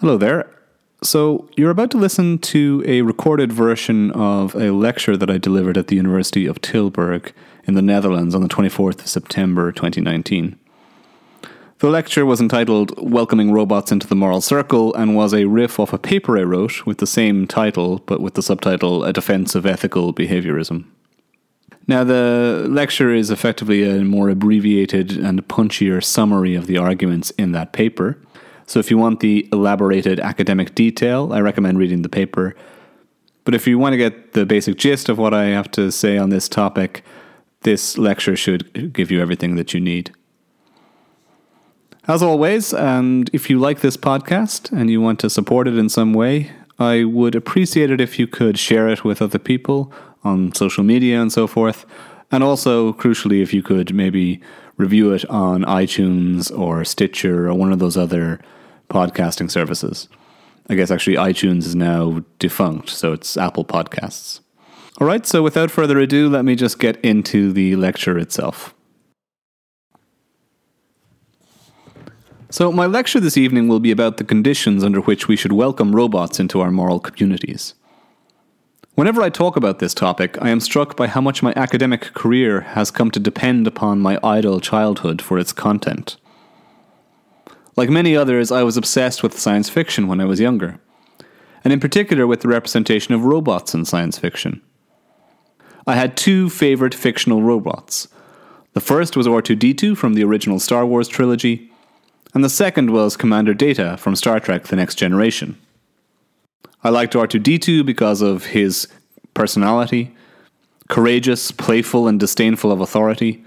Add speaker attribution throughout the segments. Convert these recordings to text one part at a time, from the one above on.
Speaker 1: Hello there. So, you're about to listen to a recorded version of a lecture that I delivered at the University of Tilburg in the Netherlands on the 24th of September 2019. The lecture was entitled Welcoming Robots into the Moral Circle and was a riff off a paper I wrote with the same title, but with the subtitle A Defense of Ethical Behaviorism. Now, the lecture is effectively a more abbreviated and punchier summary of the arguments in that paper. So, if you want the elaborated academic detail, I recommend reading the paper. But if you want to get the basic gist of what I have to say on this topic, this lecture should give you everything that you need. As always, and if you like this podcast and you want to support it in some way, I would appreciate it if you could share it with other people on social media and so forth. And also, crucially, if you could maybe review it on iTunes or Stitcher or one of those other podcasting services. I guess actually iTunes is now defunct, so it's Apple Podcasts. All right, so without further ado, let me just get into the lecture itself. So, my lecture this evening will be about the conditions under which we should welcome robots into our moral communities. Whenever I talk about this topic, I am struck by how much my academic career has come to depend upon my idle childhood for its content. Like many others, I was obsessed with science fiction when I was younger, and in particular with the representation of robots in science fiction. I had two favorite fictional robots. The first was R2D2 from the original Star Wars trilogy, and the second was Commander Data from Star Trek The Next Generation. I liked R2D2 because of his personality, courageous, playful, and disdainful of authority.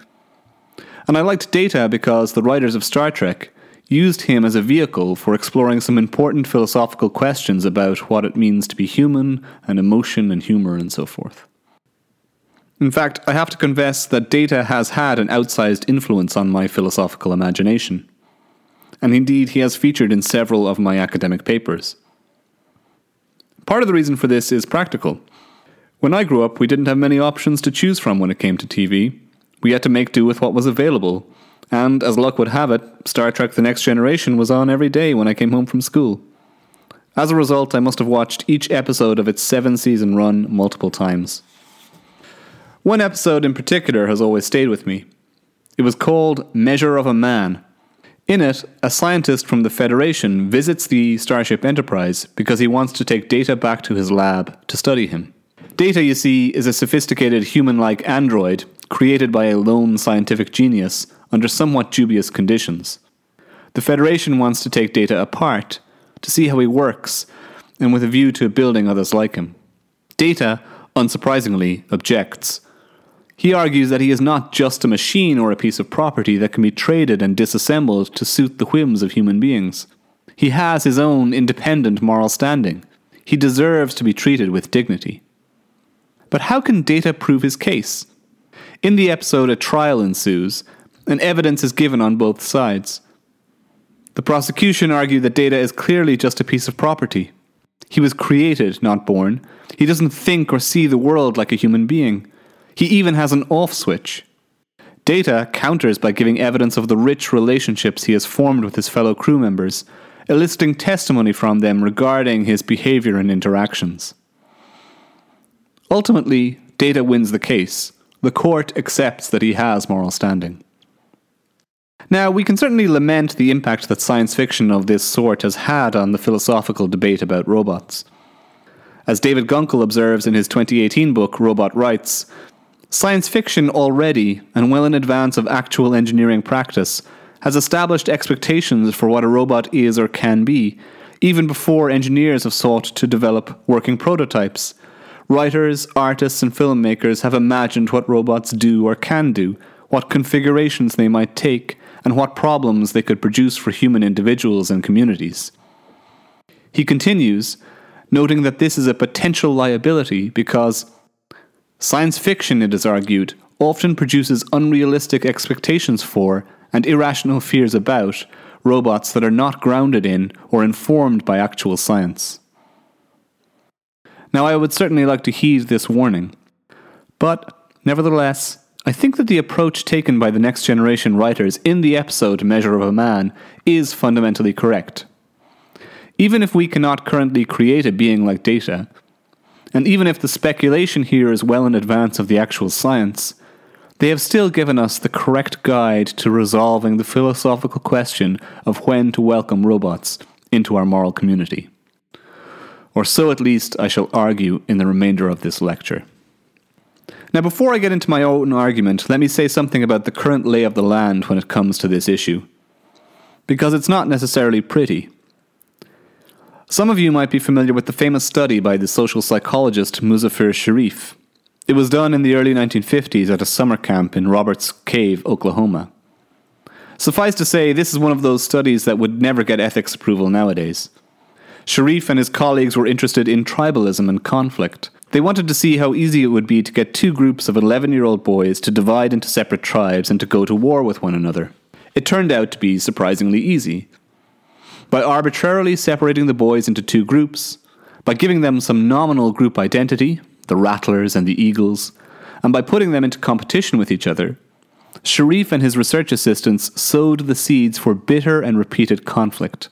Speaker 1: And I liked Data because the writers of Star Trek used him as a vehicle for exploring some important philosophical questions about what it means to be human, and emotion and humor, and so forth. In fact, I have to confess that Data has had an outsized influence on my philosophical imagination and indeed he has featured in several of my academic papers. Part of the reason for this is practical. When I grew up, we didn't have many options to choose from when it came to TV. We had to make do with what was available, and as luck would have it, Star Trek The Next Generation was on every day when I came home from school. As a result, I must have watched each episode of its seven season run multiple times. One episode in particular has always stayed with me. It was called Measure of a Man, in it, a scientist from the Federation visits the Starship Enterprise because he wants to take Data back to his lab to study him. Data, you see, is a sophisticated human like android created by a lone scientific genius under somewhat dubious conditions. The Federation wants to take Data apart to see how he works and with a view to building others like him. Data, unsurprisingly, objects he argues that he is not just a machine or a piece of property that can be traded and disassembled to suit the whims of human beings. He has his own independent moral standing. He deserves to be treated with dignity. But how can Data prove his case? In the episode, a trial ensues, and evidence is given on both sides. The prosecution argue that Data is clearly just a piece of property. He was created, not born. He doesn't think or see the world like a human being. He even has an off switch. Data counters by giving evidence of the rich relationships he has formed with his fellow crew members, eliciting testimony from them regarding his behavior and interactions. Ultimately, Data wins the case. The court accepts that he has moral standing. Now, we can certainly lament the impact that science fiction of this sort has had on the philosophical debate about robots. As David Gunkel observes in his 2018 book, Robot Rights, Science fiction already, and well in advance of actual engineering practice, has established expectations for what a robot is or can be, even before engineers have sought to develop working prototypes. Writers, artists, and filmmakers have imagined what robots do or can do, what configurations they might take, and what problems they could produce for human individuals and communities. He continues, noting that this is a potential liability because Science fiction, it is argued, often produces unrealistic expectations for and irrational fears about robots that are not grounded in or informed by actual science. Now, I would certainly like to heed this warning, but nevertheless, I think that the approach taken by the next generation writers in the episode Measure of a Man is fundamentally correct. Even if we cannot currently create a being like data, and even if the speculation here is well in advance of the actual science, they have still given us the correct guide to resolving the philosophical question of when to welcome robots into our moral community. Or so at least I shall argue in the remainder of this lecture. Now, before I get into my own argument, let me say something about the current lay of the land when it comes to this issue. Because it's not necessarily pretty. Some of you might be familiar with the famous study by the social psychologist Muzafer Sherif. It was done in the early 1950s at a summer camp in Robbers Cave, Oklahoma. Suffice to say, this is one of those studies that would never get ethics approval nowadays. Sherif and his colleagues were interested in tribalism and conflict. They wanted to see how easy it would be to get two groups of 11 year old boys to divide into separate tribes and to go to war with one another. It turned out to be surprisingly easy. By arbitrarily separating the boys into two groups, by giving them some nominal group identity, the Rattlers and the Eagles, and by putting them into competition with each other, Sherif and his research assistants sowed the seeds for bitter and repeated conflict.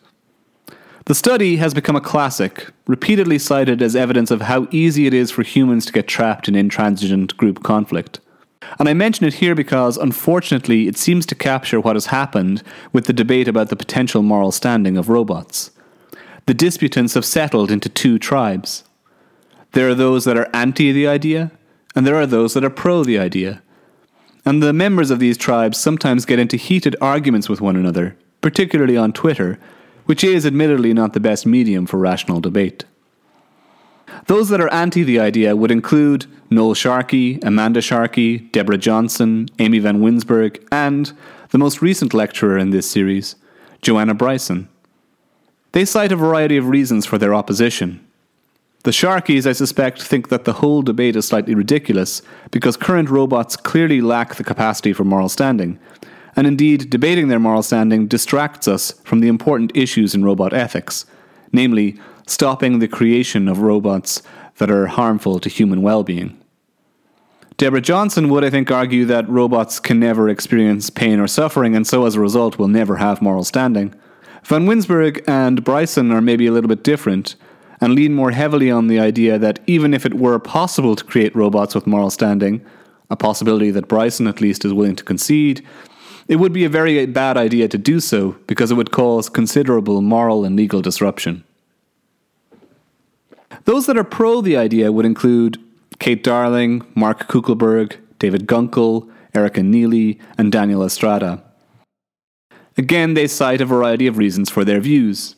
Speaker 1: The study has become a classic, repeatedly cited as evidence of how easy it is for humans to get trapped in intransigent group conflict. And I mention it here because, unfortunately, it seems to capture what has happened with the debate about the potential moral standing of robots. The disputants have settled into two tribes. There are those that are anti the idea, and there are those that are pro the idea. And the members of these tribes sometimes get into heated arguments with one another, particularly on Twitter, which is admittedly not the best medium for rational debate. Those that are anti the idea would include Noel Sharkey, Amanda Sharkey, Deborah Johnson, Aimee Van Wynsberghe, and the most recent lecturer in this series, Joanna Bryson. They cite a variety of reasons for their opposition. The Sharkeys, I suspect, think that the whole debate is slightly ridiculous because current robots clearly lack the capacity for moral standing, and indeed, debating their moral standing distracts us from the important issues in robot ethics, namely, stopping the creation of robots that are harmful to human well being. Deborah Johnson would, I think, argue that robots can never experience pain or suffering, and so as a result will never have moral standing. Van Wynsberghe and Bryson are maybe a little bit different, and lean more heavily on the idea that even if it were possible to create robots with moral standing, a possibility that Bryson at least is willing to concede, it would be a very bad idea to do so because it would cause considerable moral and legal disruption. Those that are pro the idea would include Kate Darling, Mark Coeckelbergh, David Gunkel, Erica Neely, and Daniel Estrada. Again, they cite a variety of reasons for their views.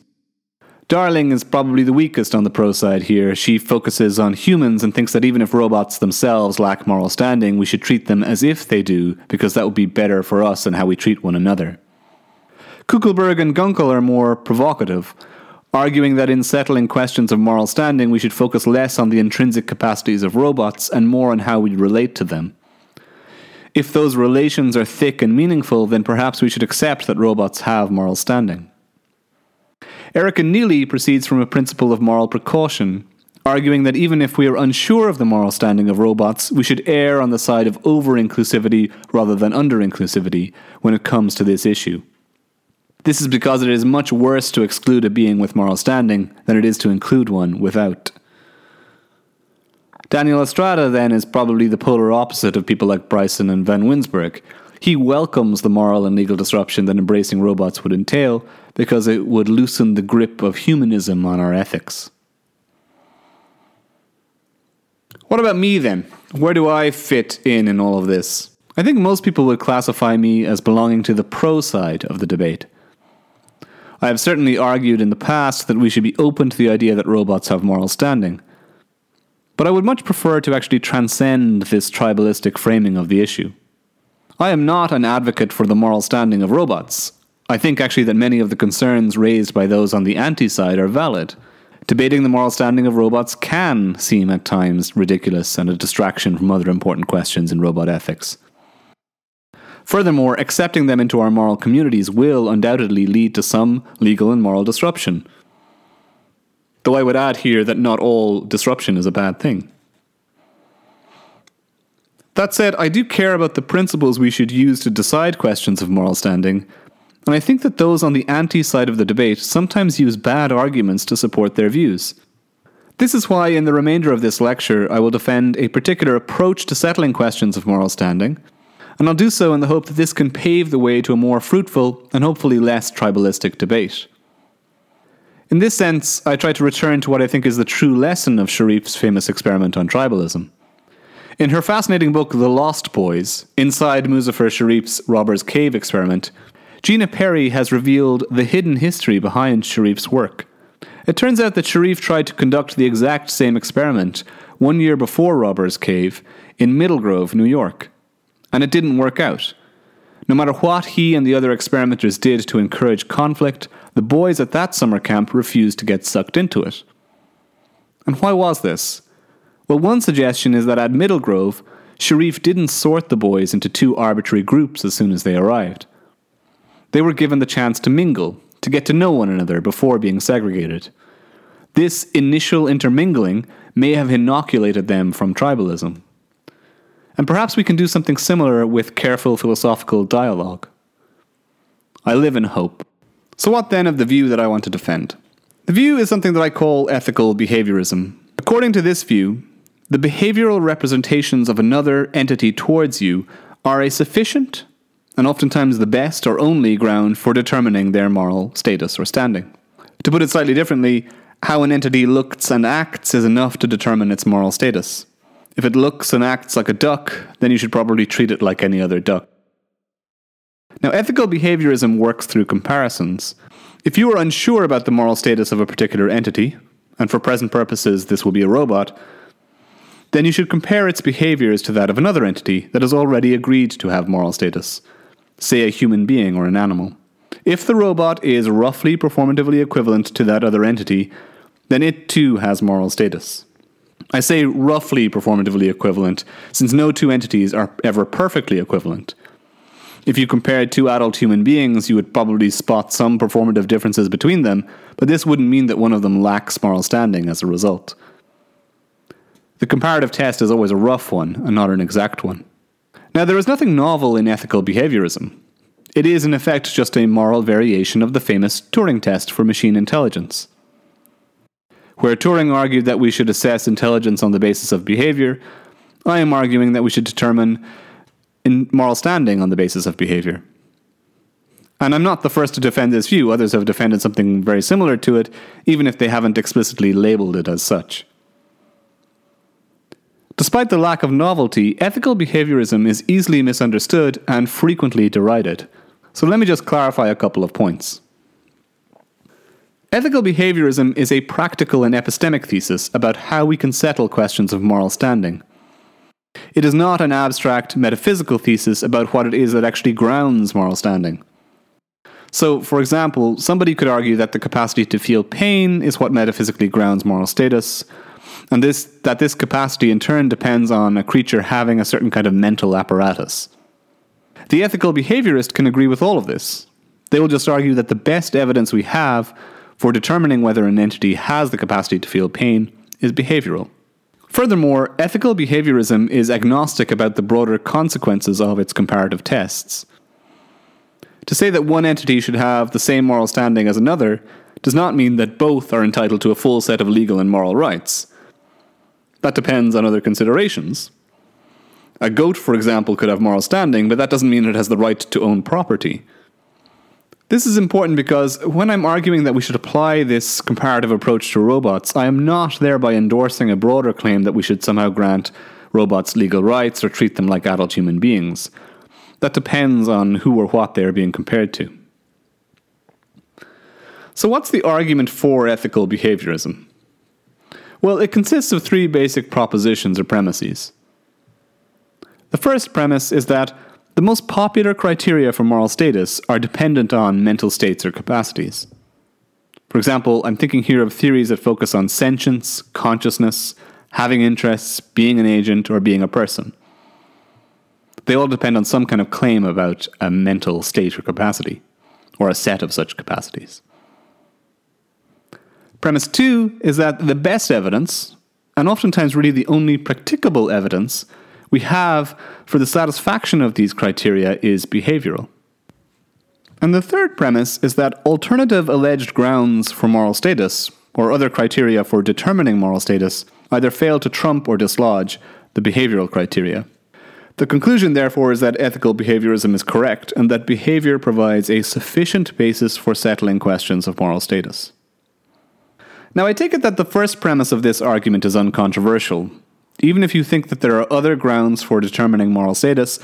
Speaker 1: Darling is probably the weakest on the pro side here. She focuses on humans and thinks that even if robots themselves lack moral standing, we should treat them as if they do, because that would be better for us and how we treat one another. Kuckelberg and Gunkel are more provocative, arguing that in settling questions of moral standing, we should focus less on the intrinsic capacities of robots and more on how we relate to them. If those relations are thick and meaningful, then perhaps we should accept that robots have moral standing. Erica Neely proceeds from a principle of moral precaution, arguing that even if we are unsure of the moral standing of robots, we should err on the side of over inclusivity rather than under inclusivity when it comes to this issue. This is because it is much worse to exclude a being with moral standing than it is to include one without. Daniel Estrada, then, is probably the polar opposite of people like Bryson and Van Wynsberghe. He welcomes the moral and legal disruption that embracing robots would entail, because it would loosen the grip of humanism on our ethics. What about me then? Where do I fit in in all of this? I think most people would classify me as belonging to the pro side of the debate. I have certainly argued in the past that we should be open to the idea that robots have moral standing. But I would much prefer to actually transcend this tribalistic framing of the issue. I am not an advocate for the moral standing of robots. I think actually that many of the concerns raised by those on the anti side are valid. Debating the moral standing of robots can seem at times ridiculous and a distraction from other important questions in robot ethics. Furthermore, accepting them into our moral communities will undoubtedly lead to some legal and moral disruption. Though I would add here that not all disruption is a bad thing. That said, I do care about the principles we should use to decide questions of moral standing, And I think that those on the anti side of the debate sometimes use bad arguments to support their views. This is why, in the remainder of this lecture, I will defend a particular approach to settling questions of moral standing, and I'll do so in the hope that this can pave the way to a more fruitful and hopefully less tribalistic debate. In this sense, I try to return to what I think is the true lesson of Sherif's famous experiment on tribalism. In her fascinating book, The Lost Boys, inside Muzafer Sherif's Robbers Cave experiment, Gina Perry has revealed the hidden history behind Sherif's work. It turns out that Sherif tried to conduct the exact same experiment one year before Robbers Cave in Middle Grove, New York. And it didn't work out. No matter what he and the other experimenters did to encourage conflict, the boys at that summer camp refused to get sucked into it. And why was this? Well, one suggestion is that at Middle Grove, Sherif didn't sort the boys into two arbitrary groups as soon as they arrived. They were given the chance to mingle, to get to know one another before being segregated. This initial intermingling may have inoculated them from tribalism. And perhaps we can do something similar with careful philosophical dialogue. I live in hope. So, what then of the view that I want to defend? The view is something that I call ethical behaviorism. According to this view, the behavioral representations of another entity towards you are a sufficient, and oftentimes the best or only ground for determining their moral status or standing. To put it slightly differently, how an entity looks and acts is enough to determine its moral status. If it looks and acts like a duck, then you should probably treat it like any other duck. Now, ethical behaviorism works through comparisons. If you are unsure about the moral status of a particular entity, and for present purposes this will be a robot, then you should compare its behaviors to that of another entity that has already agreed to have moral status, say a human being or an animal. If the robot is roughly performatively equivalent to that other entity, then it too has moral status. I say roughly performatively equivalent, since no two entities are ever perfectly equivalent. If you compared two adult human beings, you would probably spot some performative differences between them, but this wouldn't mean that one of them lacks moral standing as a result. The comparative test is always a rough one and not an exact one. Now, there is nothing novel in ethical behaviorism. It is, in effect, just a moral variation of the famous Turing test for machine intelligence. Where Turing argued that we should assess intelligence on the basis of behavior, I am arguing that we should determine moral standing on the basis of behavior. And I'm not the first to defend this view, others have defended something very similar to it, even if they haven't explicitly labeled it as such. Despite the lack of novelty, ethical behaviorism is easily misunderstood and frequently derided. So let me just clarify a couple of points. Ethical behaviorism is a practical and epistemic thesis about how we can settle questions of moral standing. It is not an abstract metaphysical thesis about what it is that actually grounds moral standing. So, for example, somebody could argue that the capacity to feel pain is what metaphysically grounds moral status, and this, that this capacity in turn depends on a creature having a certain kind of mental apparatus. The ethical behaviorist can agree with all of this. They will just argue that the best evidence we have for determining whether an entity has the capacity to feel pain is behavioral. Furthermore, ethical behaviorism is agnostic about the broader consequences of its comparative tests. To say that one entity should have the same moral standing as another does not mean that both are entitled to a full set of legal and moral rights. That depends on other considerations. A goat, for example, could have moral standing, but that doesn't mean it has the right to own property. This is important because when I'm arguing that we should apply this comparative approach to robots, I am not thereby endorsing a broader claim that we should somehow grant robots legal rights or treat them like adult human beings. That depends on who or what they are being compared to. So, what's the argument for ethical behaviorism? Well, it consists of three basic propositions or premises. The first premise is that the most popular criteria for moral status are dependent on mental states or capacities. For example, I'm thinking here of theories that focus on sentience, consciousness, having interests, being an agent, or being a person. They all depend on some kind of claim about a mental state or capacity, or a set of such capacities. Premise two is that the best evidence, and oftentimes really the only practicable evidence, we have for the satisfaction of these criteria is behavioral. And the third premise is that alternative alleged grounds for moral status, or other criteria for determining moral status, either fail to trump or dislodge the behavioral criteria. The conclusion, therefore, is that ethical behaviorism is correct and that behavior provides a sufficient basis for settling questions of moral status. Now, I take it that the first premise of this argument is uncontroversial. Even if you think that there are other grounds for determining moral status,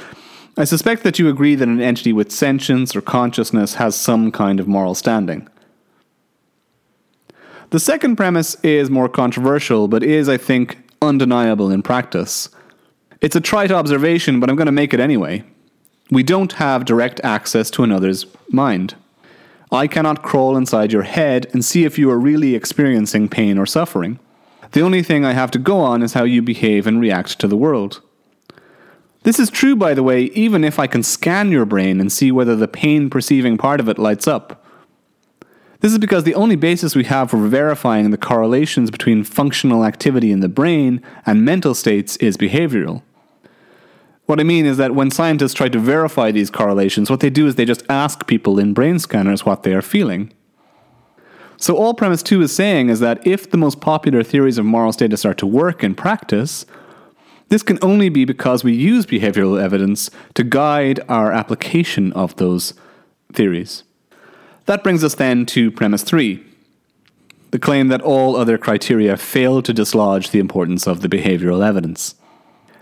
Speaker 1: I suspect that you agree that an entity with sentience or consciousness has some kind of moral standing. The second premise is more controversial, but is, I think, undeniable in practice. It's a trite observation, but I'm going to make it anyway. We don't have direct access to another's mind. I cannot crawl inside your head and see if you are really experiencing pain or suffering. The only thing I have to go on is how you behave and react to the world. This is true, by the way, even if I can scan your brain and see whether the pain perceiving part of it lights up. This is because the only basis we have for verifying the correlations between functional activity in the brain and mental states is behavioral. What I mean is that when scientists try to verify these correlations, what they do is they just ask people in brain scanners what they are feeling. So, all premise 2 is saying is that if the most popular theories of moral status are to work in practice, this can only be because we use behavioral evidence to guide our application of those theories. That brings us then to premise three the claim that all other criteria fail to dislodge the importance of the behavioral evidence.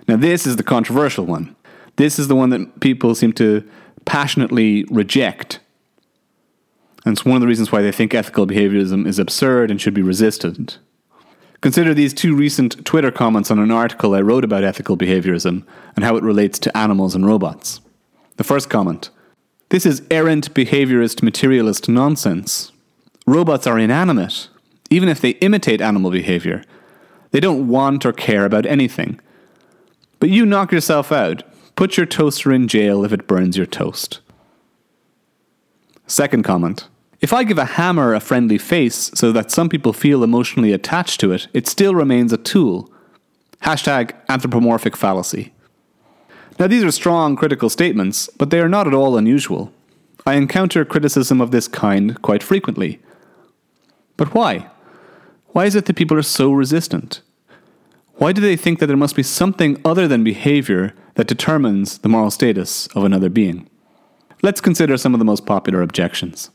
Speaker 1: Now, this is the controversial one. This is the one that people seem to passionately reject. And it's one of the reasons why they think ethical behaviorism is absurd and should be resisted. Consider these two recent Twitter comments on an article I wrote about ethical behaviorism and how it relates to animals and robots. The first comment this is errant behaviorist materialist nonsense. Robots are inanimate, even if they imitate animal behavior. They don't want or care about anything. But you knock yourself out. Put your toaster in jail if it burns your toast. Second comment. If I give a hammer a friendly face so that some people feel emotionally attached to it, it still remains a tool. Hashtag anthropomorphic fallacy. Now, these are strong critical statements, but they are not at all unusual. I encounter criticism of this kind quite frequently. But why? Why is it that people are so resistant? Why do they think that there must be something other than behavior that determines the moral status of another being? Let's consider some of the most popular objections.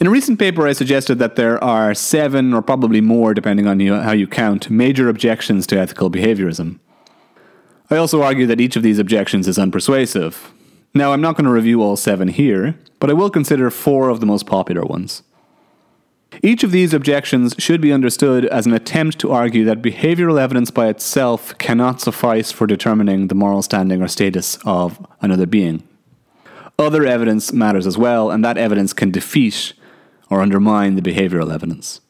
Speaker 1: In a recent paper, I suggested that there are seven, or probably more, depending on you, how you count, major objections to ethical behaviorism. I also argue that each of these objections is unpersuasive. Now, I'm not going to review all seven here, but I will consider four of the most popular ones. Each of these objections should be understood as an attempt to argue that behavioral evidence by itself cannot suffice for determining the moral standing or status of another being. Other evidence matters as well, and that evidence can defeat or undermine the behavioral evidence.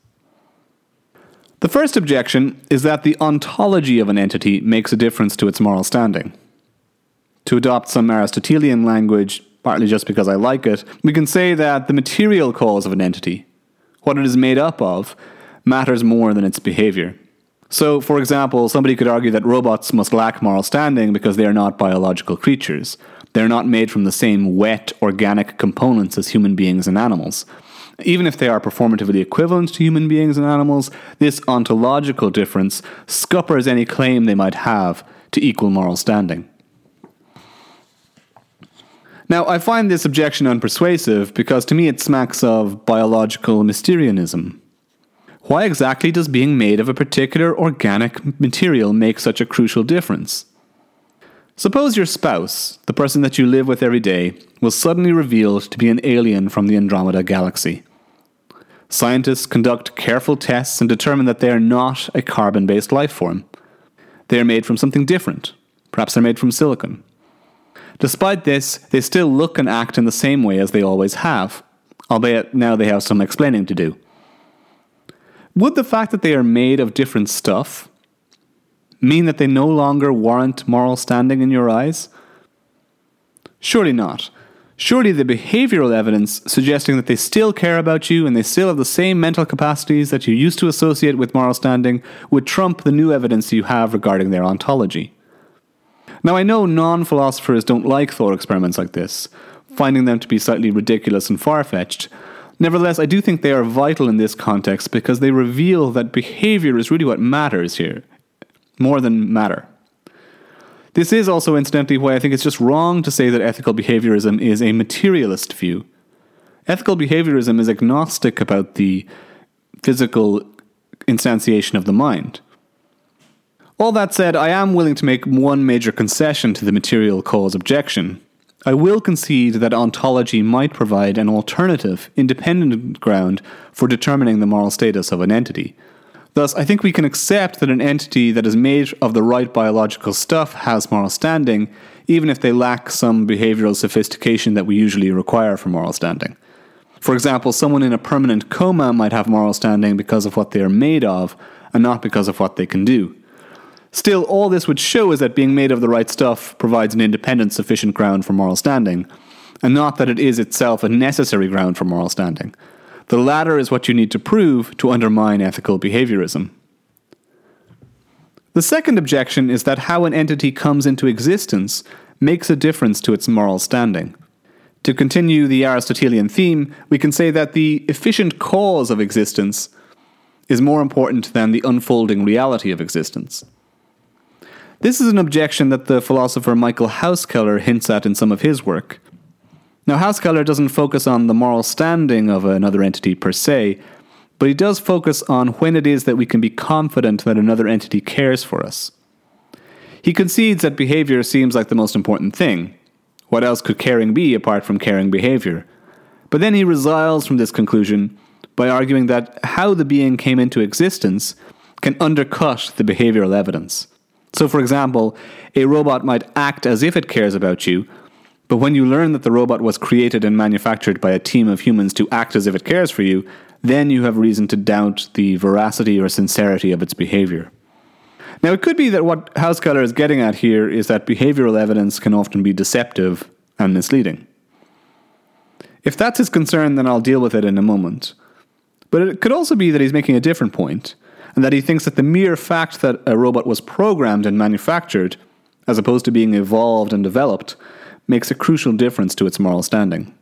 Speaker 1: The first objection is that the ontology of an entity makes a difference to its moral standing. To adopt some Aristotelian language, partly just because I like it, we can say that the material cause of an entity, what it is made up of, matters more than its behavior. So, for example, somebody could argue that robots must lack moral standing because they are not biological creatures. They're not made from the same wet, organic components as human beings and animals. Even if they are performatively equivalent to human beings and animals, this ontological difference scuppers any claim they might have to equal moral standing. Now, I find this objection unpersuasive because to me it smacks of biological Mysterianism. Why exactly does being made of a particular organic material make such a crucial difference? Suppose your spouse, the person that you live with every day, was suddenly revealed to be an alien from the Andromeda galaxy. Scientists conduct careful tests and determine that they are not a carbon based life form. They are made from something different. Perhaps they're made from silicon. Despite this, they still look and act in the same way as they always have, albeit now they have some explaining to do. Would the fact that they are made of different stuff mean that they no longer warrant moral standing in your eyes? Surely not. Surely the behavioral evidence suggesting that they still care about you and they still have the same mental capacities that you used to associate with moral standing would trump the new evidence you have regarding their ontology. Now, I know non philosophers don't like thought experiments like this. finding them to be slightly ridiculous and far fetched. Nevertheless, I do think they are vital in this context because they reveal that behavior is really what matters here, more than matter. This is also, incidentally, why I think it's just wrong to say that ethical behaviorism is a materialist view. Ethical behaviorism is agnostic about the physical instantiation of the mind. All that said, I am willing to make one major concession to the material cause objection. I will concede that ontology might provide an alternative, independent ground for determining the moral status of an entity. Thus, I think we can accept that an entity that is made of the right biological stuff has moral standing, even if they lack some behavioral sophistication that we usually require for moral standing. For example, someone in a permanent coma might have moral standing because of what they are made of, and not because of what they can do. Still, all this would show is that being made of the right stuff provides an independent, sufficient ground for moral standing, and not that it is itself a necessary ground for moral standing. The latter is what you need to prove to undermine ethical behaviorism. The second objection is that how an entity comes into existence makes a difference to its moral standing. To continue the Aristotelian theme, we can say that the efficient cause of existence is more important than the unfolding reality of existence. This is an objection that the philosopher Michael Hauskeller hints at in some of his work. Now, Hauskeller doesn't focus on the moral standing of another entity per se, but he does focus on when it is that we can be confident that another entity cares for us. He concedes that behavior seems like the most important thing. What else could caring be apart from caring behavior? But then he resiles from this conclusion by arguing that how the being came into existence can undercut the behavioral evidence. So, for example, a robot might act as if it cares about you, but when you learn that the robot was created and manufactured by a team of humans to act as if it cares for you, then you have reason to doubt the veracity or sincerity of its behavior. Now, it could be that what Hauskeller is getting at here is that behavioral evidence can often be deceptive and misleading. If that's his concern, then I'll deal with it in a moment. But it could also be that he's making a different point and that he thinks that the mere fact that a robot was programmed and manufactured, as opposed to being evolved and developed, makes a crucial difference to its moral standing.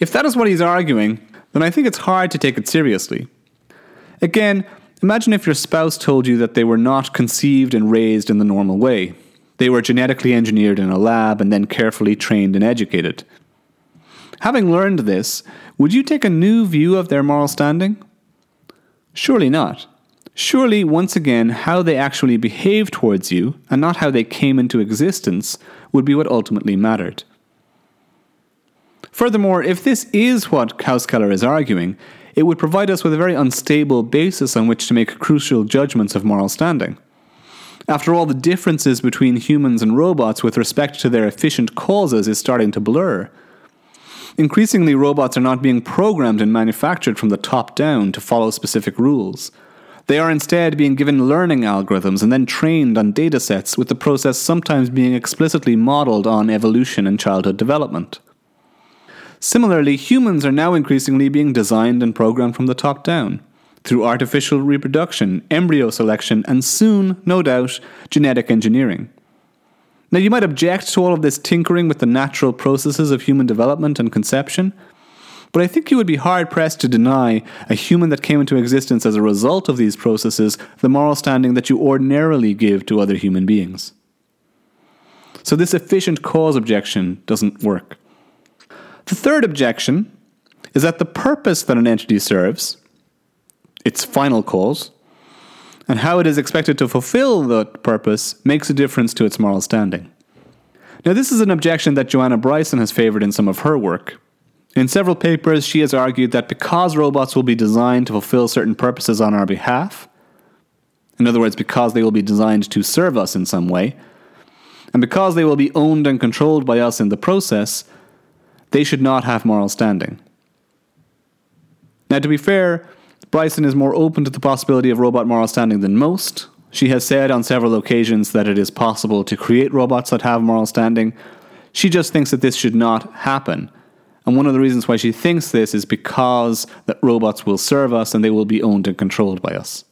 Speaker 1: If that is what he's arguing, then I think it's hard to take it seriously. Again, imagine if your spouse told you that they were not conceived and raised in the normal way. They were genetically engineered in a lab and then carefully trained and educated. Having learned this, would you take a new view of their moral standing? Surely not. Surely, once again, how they actually behave towards you, and not how they came into existence, would be what ultimately mattered. Furthermore, if this is what Hauskeller is arguing, it would provide us with a very unstable basis on which to make crucial judgments of moral standing. After all, the differences between humans and robots with respect to their efficient causes is starting to blur. Increasingly, robots are not being programmed and manufactured from the top down to follow specific rules. They are instead being given learning algorithms and then trained on datasets, with the process sometimes being explicitly modeled on evolution and childhood development. Similarly, humans are now increasingly being designed and programmed from the top down through artificial reproduction, embryo selection, and soon, no doubt, genetic engineering. Now, you might object to all of this tinkering with the natural processes of human development and conception, but I think you would be hard pressed to deny a human that came into existence as a result of these processes the moral standing that you ordinarily give to other human beings. So, this efficient cause objection doesn't work. The third objection is that the purpose that an entity serves, its final cause, and how it is expected to fulfill that purpose makes a difference to its moral standing. Now, this is an objection that Joanna Bryson has favoured in some of her work. In several papers, she has argued that because robots will be designed to fulfill certain purposes on our behalf, in other words, because they will be designed to serve us in some way, and because they will be owned and controlled by us in the process, they should not have moral standing. Now, to be fair, Bryson is more open to the possibility of robot moral standing than most. She has said on several occasions that it is possible to create robots that have moral standing. She just thinks that this should not happen and one of the reasons why she thinks this is because that robots will serve us and they will be owned and controlled by us.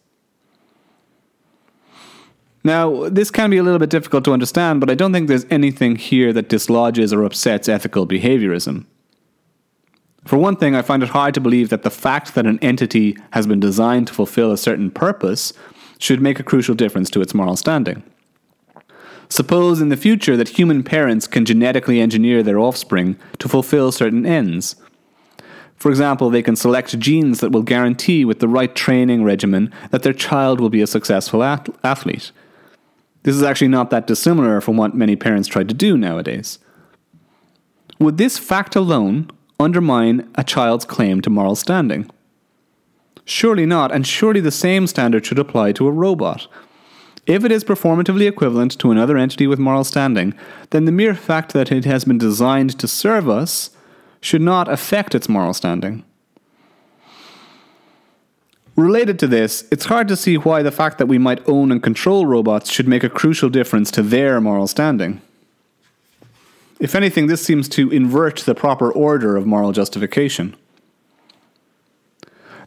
Speaker 1: Now, this can be a little bit difficult to understand, but I don't think there's anything here that dislodges or upsets ethical behaviorism. For one thing, I find it hard to believe that the fact that an entity has been designed to fulfill a certain purpose should make a crucial difference to its moral standing. Suppose in the future that human parents can genetically engineer their offspring to fulfill certain ends. For example, they can select genes that will guarantee, with the right training regimen, that their child will be a successful athlete. This is actually not that dissimilar from what many parents try to do nowadays. Would this fact alone undermine a child's claim to moral standing? Surely not, and surely the same standard should apply to a robot. If it is performatively equivalent to another entity with moral standing, then the mere fact that it has been designed to serve us should not affect its moral standing. Related to this, it's hard to see why the fact that we might own and control robots should make a crucial difference to their moral standing. If anything, this seems to invert the proper order of moral justification.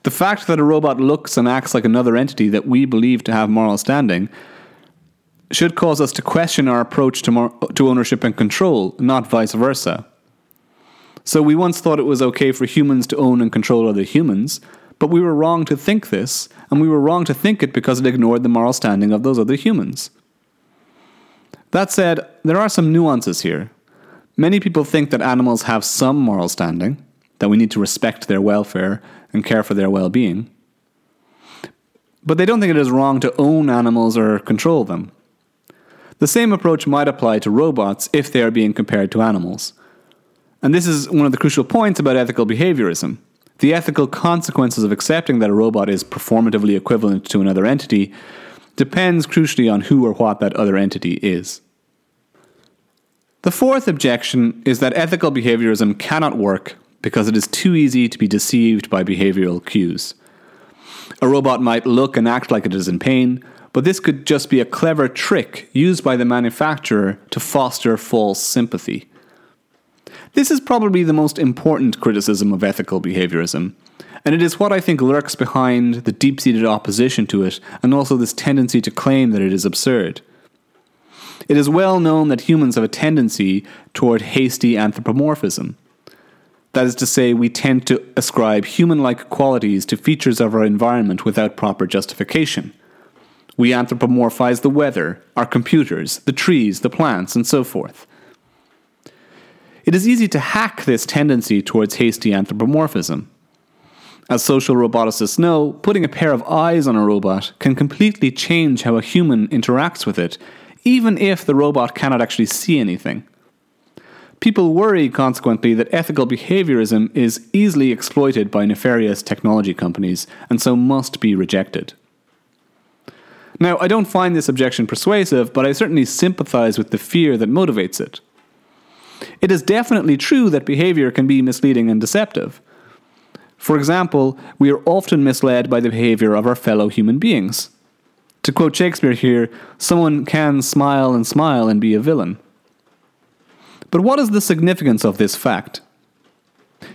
Speaker 1: The fact that a robot looks and acts like another entity that we believe to have moral standing should cause us to question our approach to, mor- to ownership and control, not vice versa. So we once thought it was okay for humans to own and control other humans, but we were wrong to think this, and we were wrong to think it because it ignored the moral standing of those other humans. That said, there are some nuances here. Many people think that animals have some moral standing, that we need to respect their welfare and care for their well being. But they don't think it is wrong to own animals or control them. The same approach might apply to robots if they are being compared to animals. And this is one of the crucial points about ethical behaviorism. The ethical consequences of accepting that a robot is performatively equivalent to another entity depends crucially on who or what that other entity is. The fourth objection is that ethical behaviorism cannot work because it is too easy to be deceived by behavioral cues. A robot might look and act like it is in pain, but this could just be a clever trick used by the manufacturer to foster false sympathy. This is probably the most important criticism of ethical behaviorism, and it is what I think lurks behind the deep seated opposition to it and also this tendency to claim that it is absurd. It is well known that humans have a tendency toward hasty anthropomorphism. That is to say, we tend to ascribe human like qualities to features of our environment without proper justification. We anthropomorphize the weather, our computers, the trees, the plants, and so forth. It is easy to hack this tendency towards hasty anthropomorphism. As social roboticists know, putting a pair of eyes on a robot can completely change how a human interacts with it, even if the robot cannot actually see anything. People worry, consequently, that ethical behaviorism is easily exploited by nefarious technology companies and so must be rejected. Now, I don't find this objection persuasive, but I certainly sympathize with the fear that motivates it. It is definitely true that behavior can be misleading and deceptive. For example, we are often misled by the behavior of our fellow human beings. To quote Shakespeare here, someone can smile and smile and be a villain. But what is the significance of this fact?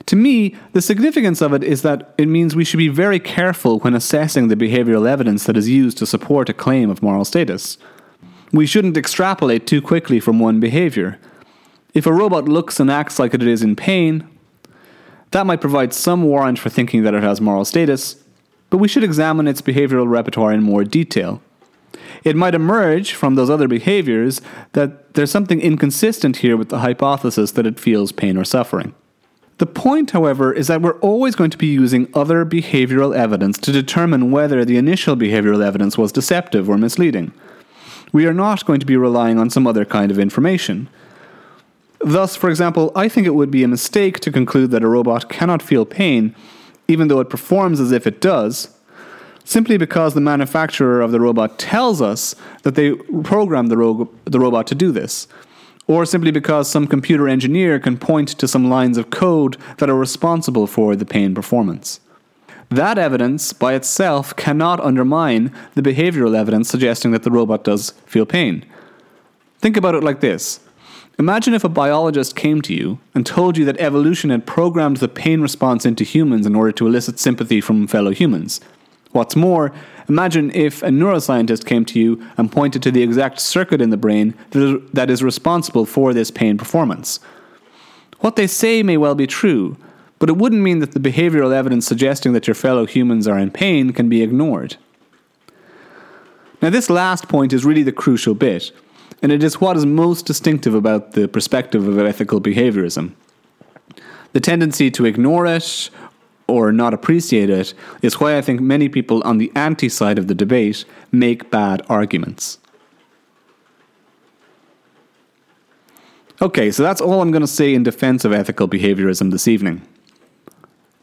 Speaker 1: To me, the significance of it is that it means we should be very careful when assessing the behavioral evidence that is used to support a claim of moral status. We shouldn't extrapolate too quickly from one behavior. If a robot looks and acts like it is in pain, that might provide some warrant for thinking that it has moral status, but we should examine its behavioral repertoire in more detail. It might emerge from those other behaviors that there's something inconsistent here with the hypothesis that it feels pain or suffering. The point, however, is that we're always going to be using other behavioral evidence to determine whether the initial behavioral evidence was deceptive or misleading. We are not going to be relying on some other kind of information. Thus, for example, I think it would be a mistake to conclude that a robot cannot feel pain, even though it performs as if it does, simply because the manufacturer of the robot tells us that they programmed the, ro- the robot to do this, or simply because some computer engineer can point to some lines of code that are responsible for the pain performance. That evidence by itself cannot undermine the behavioral evidence suggesting that the robot does feel pain. Think about it like this Imagine if a biologist came to you and told you that evolution had programmed the pain response into humans in order to elicit sympathy from fellow humans. What's more, imagine if a neuroscientist came to you and pointed to the exact circuit in the brain that is responsible for this pain performance. What they say may well be true, but it wouldn't mean that the behavioral evidence suggesting that your fellow humans are in pain can be ignored. Now, this last point is really the crucial bit, and it is what is most distinctive about the perspective of ethical behaviorism. The tendency to ignore it or not appreciate it is why I think many people on the anti side of the debate make bad arguments. Okay, so that's all I'm going to say in defense of ethical behaviorism this evening.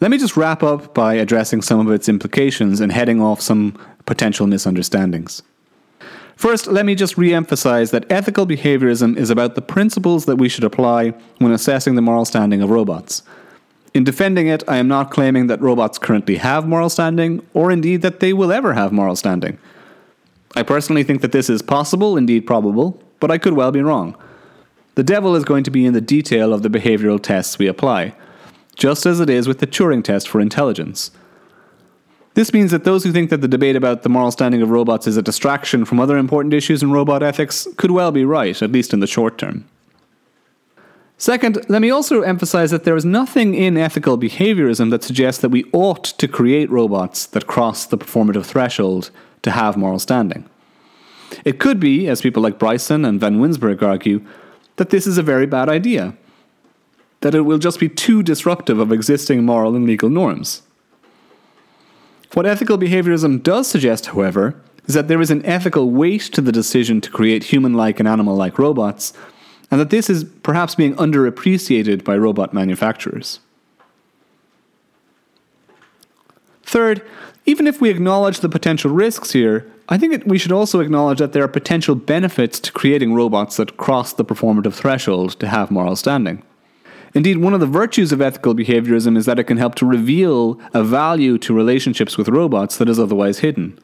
Speaker 1: Let me just wrap up by addressing some of its implications and heading off some potential misunderstandings. First, let me just re emphasize that ethical behaviorism is about the principles that we should apply when assessing the moral standing of robots. In defending it, I am not claiming that robots currently have moral standing, or indeed that they will ever have moral standing. I personally think that this is possible, indeed probable, but I could well be wrong. The devil is going to be in the detail of the behavioral tests we apply, just as it is with the Turing test for intelligence. This means that those who think that the debate about the moral standing of robots is a distraction from other important issues in robot ethics could well be right, at least in the short term. Second, let me also emphasize that there is nothing in ethical behaviorism that suggests that we ought to create robots that cross the performative threshold to have moral standing. It could be, as people like Bryson and Van Wynsberghe argue, that this is a very bad idea, that it will just be too disruptive of existing moral and legal norms. What ethical behaviorism does suggest, however, is that there is an ethical weight to the decision to create human like and animal like robots, and that this is perhaps being underappreciated by robot manufacturers. Third, even if we acknowledge the potential risks here, I think we should also acknowledge that there are potential benefits to creating robots that cross the performative threshold to have moral standing. Indeed, one of the virtues of ethical behaviorism is that it can help to reveal a value to relationships with robots that is otherwise hidden.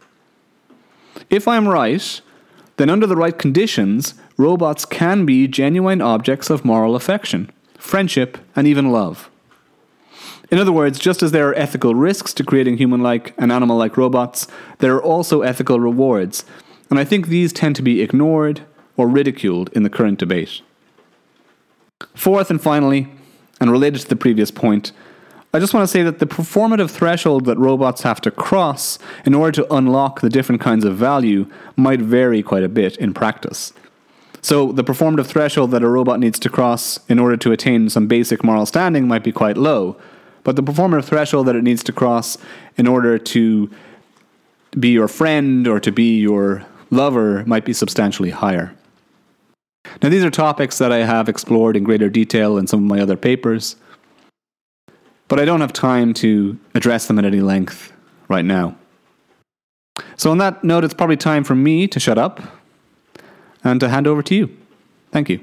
Speaker 1: If I'm right, then under the right conditions, robots can be genuine objects of moral affection, friendship, and even love. In other words, just as there are ethical risks to creating human like and animal like robots, there are also ethical rewards, and I think these tend to be ignored or ridiculed in the current debate. Fourth and finally, and related to the previous point, I just want to say that the performative threshold that robots have to cross in order to unlock the different kinds of value might vary quite a bit in practice. So, the performative threshold that a robot needs to cross in order to attain some basic moral standing might be quite low, but the performative threshold that it needs to cross in order to be your friend or to be your lover might be substantially higher. Now, these are topics that I have explored in greater detail in some of my other papers, but I don't have time to address them at any length right now. So, on that note, it's probably time for me to shut up and to hand over to you. Thank you.